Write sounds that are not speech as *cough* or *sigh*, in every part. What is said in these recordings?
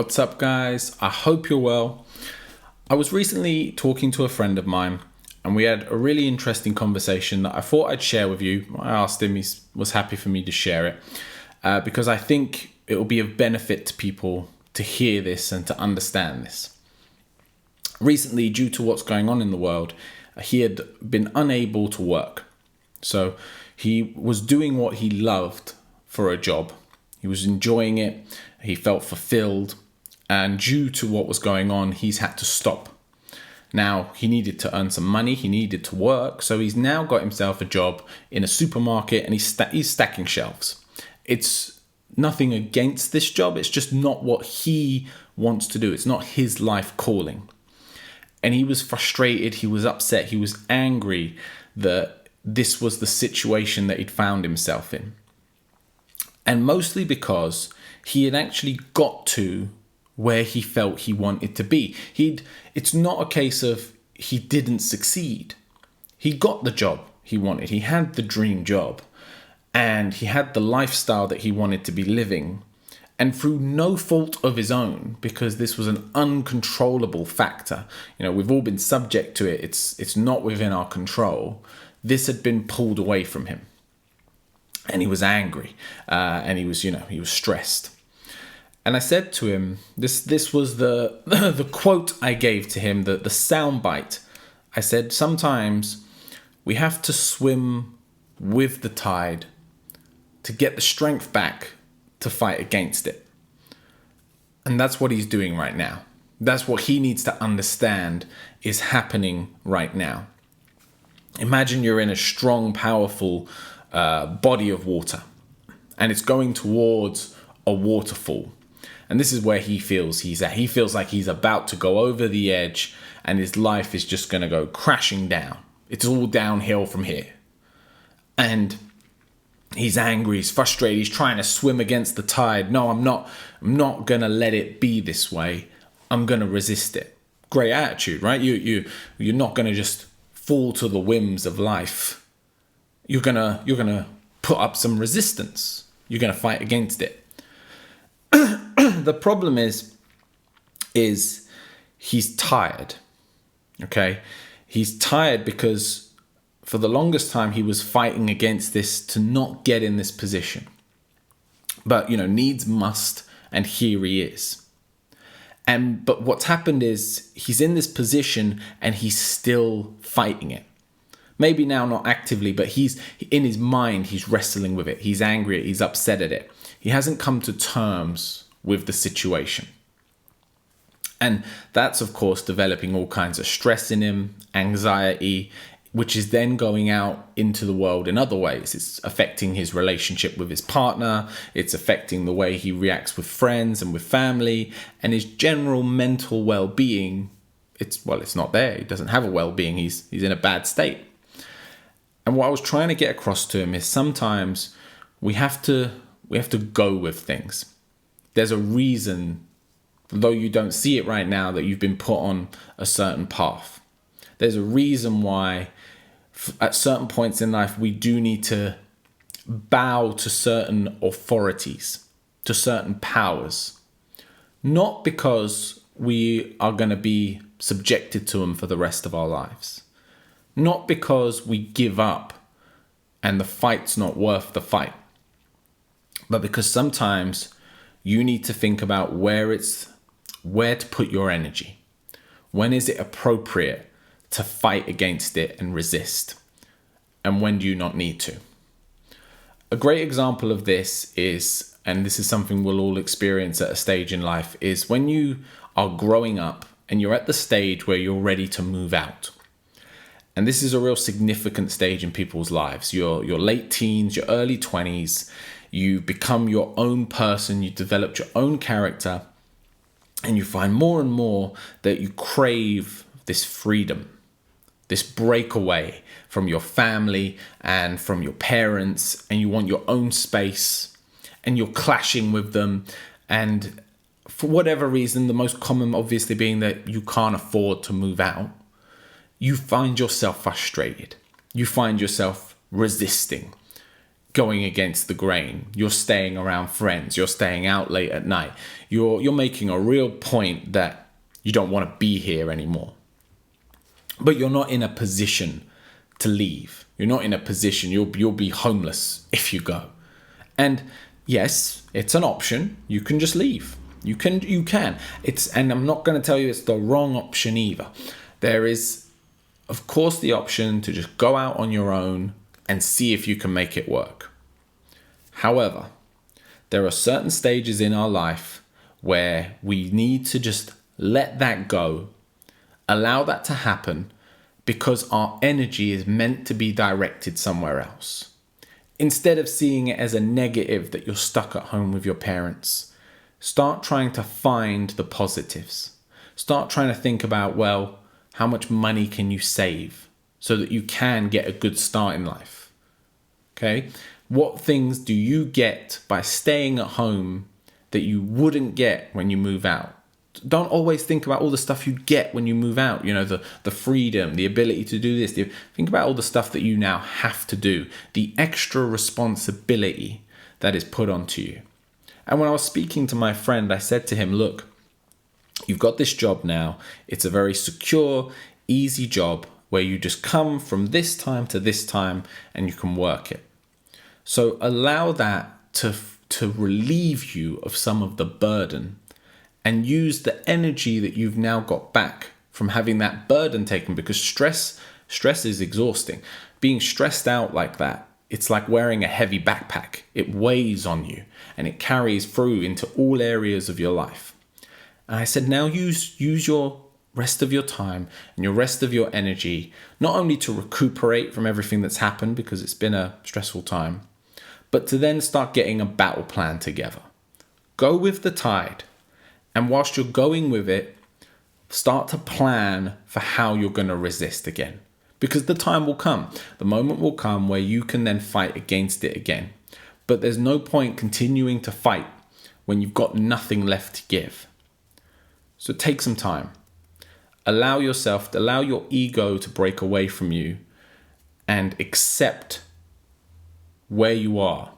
What's up, guys? I hope you're well. I was recently talking to a friend of mine, and we had a really interesting conversation that I thought I'd share with you. I asked him, he was happy for me to share it uh, because I think it will be of benefit to people to hear this and to understand this. Recently, due to what's going on in the world, he had been unable to work. So he was doing what he loved for a job. He was enjoying it, he felt fulfilled, and due to what was going on, he's had to stop. Now, he needed to earn some money, he needed to work, so he's now got himself a job in a supermarket and he's, he's stacking shelves. It's nothing against this job, it's just not what he wants to do, it's not his life calling. And he was frustrated, he was upset, he was angry that this was the situation that he'd found himself in. And mostly because he had actually got to where he felt he wanted to be. He'd it's not a case of he didn't succeed. He got the job he wanted. He had the dream job and he had the lifestyle that he wanted to be living and through no fault of his own because this was an uncontrollable factor you know we've all been subject to it it's it's not within our control this had been pulled away from him and he was angry uh, and he was you know he was stressed and i said to him this this was the *clears throat* the quote i gave to him the the sound bite i said sometimes we have to swim with the tide to get the strength back to fight against it. And that's what he's doing right now. That's what he needs to understand is happening right now. Imagine you're in a strong, powerful uh, body of water and it's going towards a waterfall. And this is where he feels he's at. He feels like he's about to go over the edge and his life is just going to go crashing down. It's all downhill from here. And he's angry he's frustrated he's trying to swim against the tide. No i'm not i'm not gonna let it be this way. I'm gonna resist it. Great attitude right? You you you're not gonna just fall to the whims of life. You're gonna you're gonna put up some resistance. You're gonna fight against it *clears throat* the problem is is he's tired okay he's tired because for the longest time he was fighting against this to not get in this position. But you know, needs must, and here he is. And but what's happened is he's in this position and he's still fighting it. Maybe now not actively, but he's in his mind, he's wrestling with it. He's angry, he's upset at it. He hasn't come to terms with the situation. And that's, of course, developing all kinds of stress in him, anxiety which is then going out into the world in other ways. It's affecting his relationship with his partner, it's affecting the way he reacts with friends and with family, and his general mental well being. It's well, it's not there. He doesn't have a well being, he's, he's in a bad state. And what I was trying to get across to him is sometimes we have to we have to go with things. There's a reason, though you don't see it right now, that you've been put on a certain path. There's a reason why at certain points in life, we do need to bow to certain authorities, to certain powers. Not because we are going to be subjected to them for the rest of our lives. Not because we give up and the fight's not worth the fight. But because sometimes you need to think about where it's where to put your energy. When is it appropriate to fight against it and resist? And when do you not need to? A great example of this is, and this is something we'll all experience at a stage in life, is when you are growing up and you're at the stage where you're ready to move out. And this is a real significant stage in people's lives. Your your late teens, your early 20s, you become your own person, you develop your own character, and you find more and more that you crave this freedom this breakaway from your family and from your parents, and you want your own space, and you're clashing with them. And for whatever reason, the most common obviously being that you can't afford to move out, you find yourself frustrated. You find yourself resisting. Going against the grain. You're staying around friends. You're staying out late at night. You're you're making a real point that you don't want to be here anymore. But you're not in a position to leave. You're not in a position. You'll you'll be homeless if you go. And yes, it's an option. You can just leave. You can you can. It's and I'm not going to tell you it's the wrong option either. There is of course the option to just go out on your own and see if you can make it work. However, there are certain stages in our life where we need to just let that go, allow that to happen because our energy is meant to be directed somewhere else. Instead of seeing it as a negative that you're stuck at home with your parents, start trying to find the positives. Start trying to think about, well, how much money can you save so that you can get a good start in life? Okay? What things do you get by staying at home that you wouldn't get when you move out? don't always think about all the stuff you get when you move out you know the the freedom the ability to do this think about all the stuff that you now have to do the extra responsibility that is put onto you and when i was speaking to my friend i said to him look you've got this job now it's a very secure easy job where you just come from this time to this time and you can work it so allow that to to relieve you of some of the burden and use the energy that you've now got back from having that burden taken because stress stress is exhausting. Being stressed out like that it's like wearing a heavy backpack. It weighs on you and it carries through into all areas of your life. And i said now use use your rest of your time and your rest of your energy not only to recuperate from everything that's happened because it's been a stressful time but to then start getting a battle plan together go with the tide and whilst you're going with it, start to plan for how you're going to resist again. Because the time will come, the moment will come where you can then fight against it again. But there's no point continuing to fight when you've got nothing left to give. So take some time. Allow yourself, allow your ego to break away from you and accept where you are.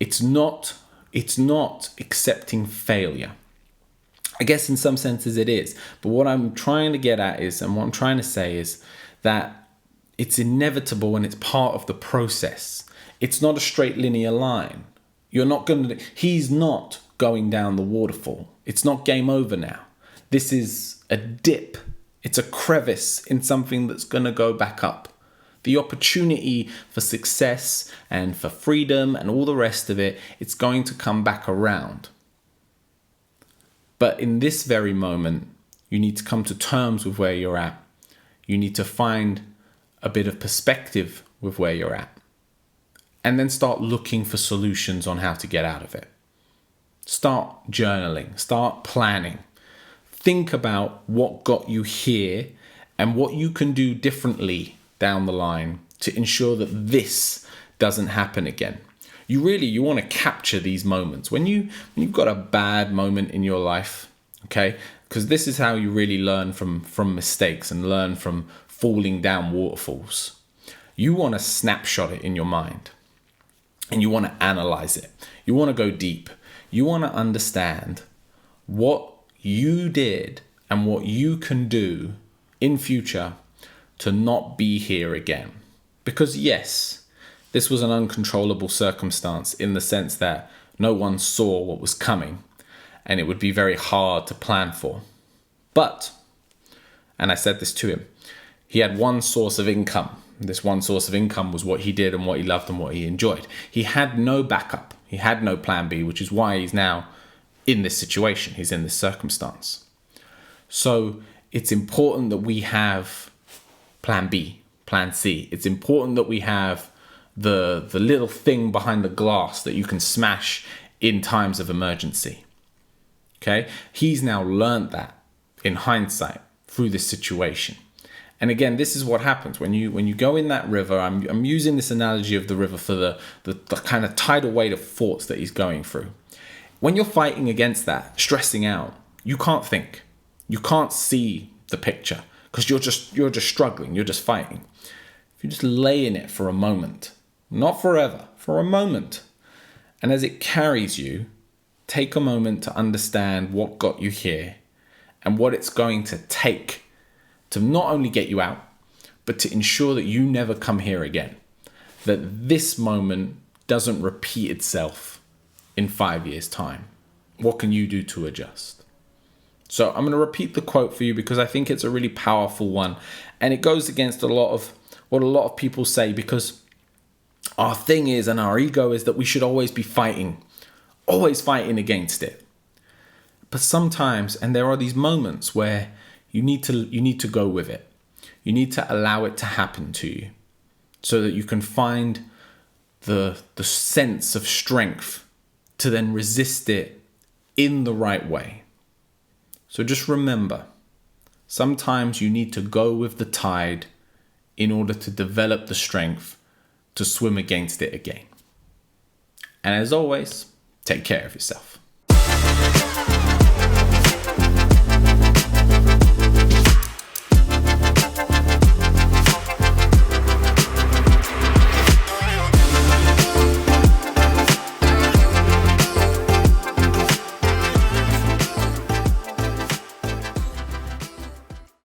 It's not it's not accepting failure. I guess in some senses it is. But what I'm trying to get at is, and what I'm trying to say is that it's inevitable and it's part of the process. It's not a straight linear line. You're not going to, he's not going down the waterfall. It's not game over now. This is a dip, it's a crevice in something that's going to go back up. The opportunity for success and for freedom and all the rest of it, it's going to come back around. But in this very moment, you need to come to terms with where you're at. You need to find a bit of perspective with where you're at. And then start looking for solutions on how to get out of it. Start journaling, start planning. Think about what got you here and what you can do differently down the line to ensure that this doesn't happen again. You really you want to capture these moments. When you when you've got a bad moment in your life okay because this is how you really learn from from mistakes and learn from falling down waterfalls. You want to snapshot it in your mind and you want to analyze it. You want to go deep. You want to understand what you did and what you can do in future to not be here again because yes this was an uncontrollable circumstance in the sense that no one saw what was coming and it would be very hard to plan for. But, and I said this to him, he had one source of income. This one source of income was what he did and what he loved and what he enjoyed. He had no backup, he had no plan B, which is why he's now in this situation, he's in this circumstance. So it's important that we have plan B, plan C. It's important that we have the the little thing behind the glass that you can smash in times of emergency. Okay? He's now learned that in hindsight through this situation. And again, this is what happens when you when you go in that river. I'm, I'm using this analogy of the river for the, the, the kind of tidal weight of thoughts that he's going through. When you're fighting against that, stressing out, you can't think. You can't see the picture because you're just you're just struggling, you're just fighting. If you just lay in it for a moment, not forever, for a moment. And as it carries you, take a moment to understand what got you here and what it's going to take to not only get you out, but to ensure that you never come here again. That this moment doesn't repeat itself in five years' time. What can you do to adjust? So I'm going to repeat the quote for you because I think it's a really powerful one. And it goes against a lot of what a lot of people say because our thing is and our ego is that we should always be fighting, always fighting against it. But sometimes, and there are these moments where you need to you need to go with it. You need to allow it to happen to you so that you can find the the sense of strength to then resist it in the right way. So just remember, sometimes you need to go with the tide in order to develop the strength to swim against it again. And as always, take care of yourself.